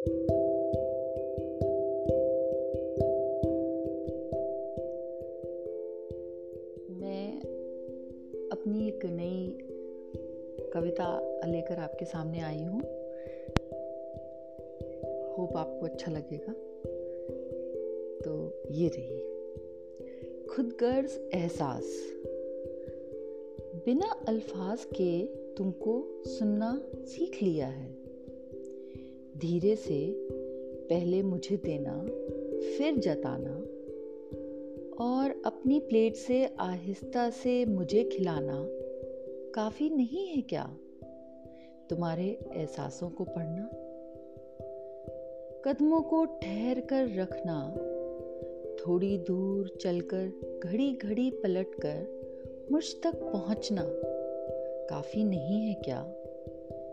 मैं अपनी एक नई कविता लेकर आपके सामने आई हूँ। होप आपको अच्छा लगेगा। तो ये रही। खुदगर्ज एहसास। बिना अल्फाज के तुमको सुनना सीख लिया है। धीरे से पहले मुझे देना, फिर जताना और अपनी प्लेट से आहिस्ता से मुझे खिलाना काफ़ी नहीं है क्या? तुम्हारे एहसासों को पढ़ना, कदमों को ठहर कर रखना, थोड़ी दूर चलकर घड़ी घड़ी पलटकर मुझ तक पहुँचना काफ़ी नहीं है क्या?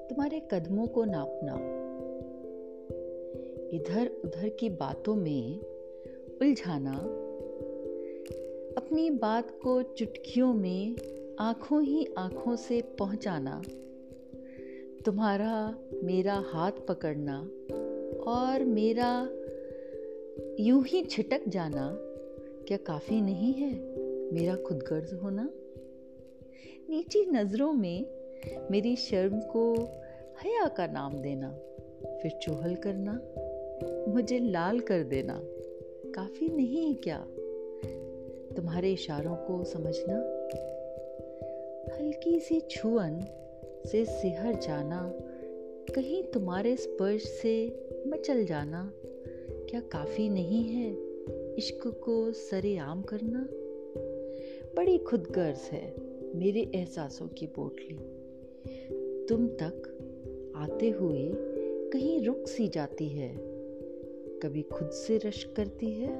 तुम्हारे कदमों को नापना। इधर उधर की बातों में उलझाना, अपनी बात को चुटकियों में आँखों ही आँखों से पहुंचाना, तुम्हारा मेरा हाथ पकड़ना और मेरा यूँ ही छिटक जाना क्या काफ़ी नहीं है? मेरा खुदगर्ज होना? नीची नज़रों में मेरी शर्म को हया का नाम देना, फिर चोहल करना। मुझे लाल कर देना। काफ़ी नहीं है क्या? तुम्हारे इशारों को समझना? हल्की सी छुअन से सिहर जाना, कहीं तुम्हारे स्पर्श से मचल जाना, क्या काफ़ी नहीं है इश्क को सरेआम करना? बड़ी खुदगर्ज है मेरे एहसासों की पोटली। तुम तक आते हुए कहीं रुक सी जाती है। कभी खुद से रश करती है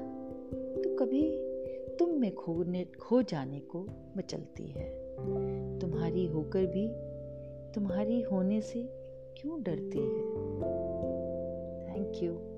तो कभी तुम में खोने, खो जाने को मचलती है। तुम्हारी होकर भी, तुम्हारी होने से क्यों डरती है? Thank you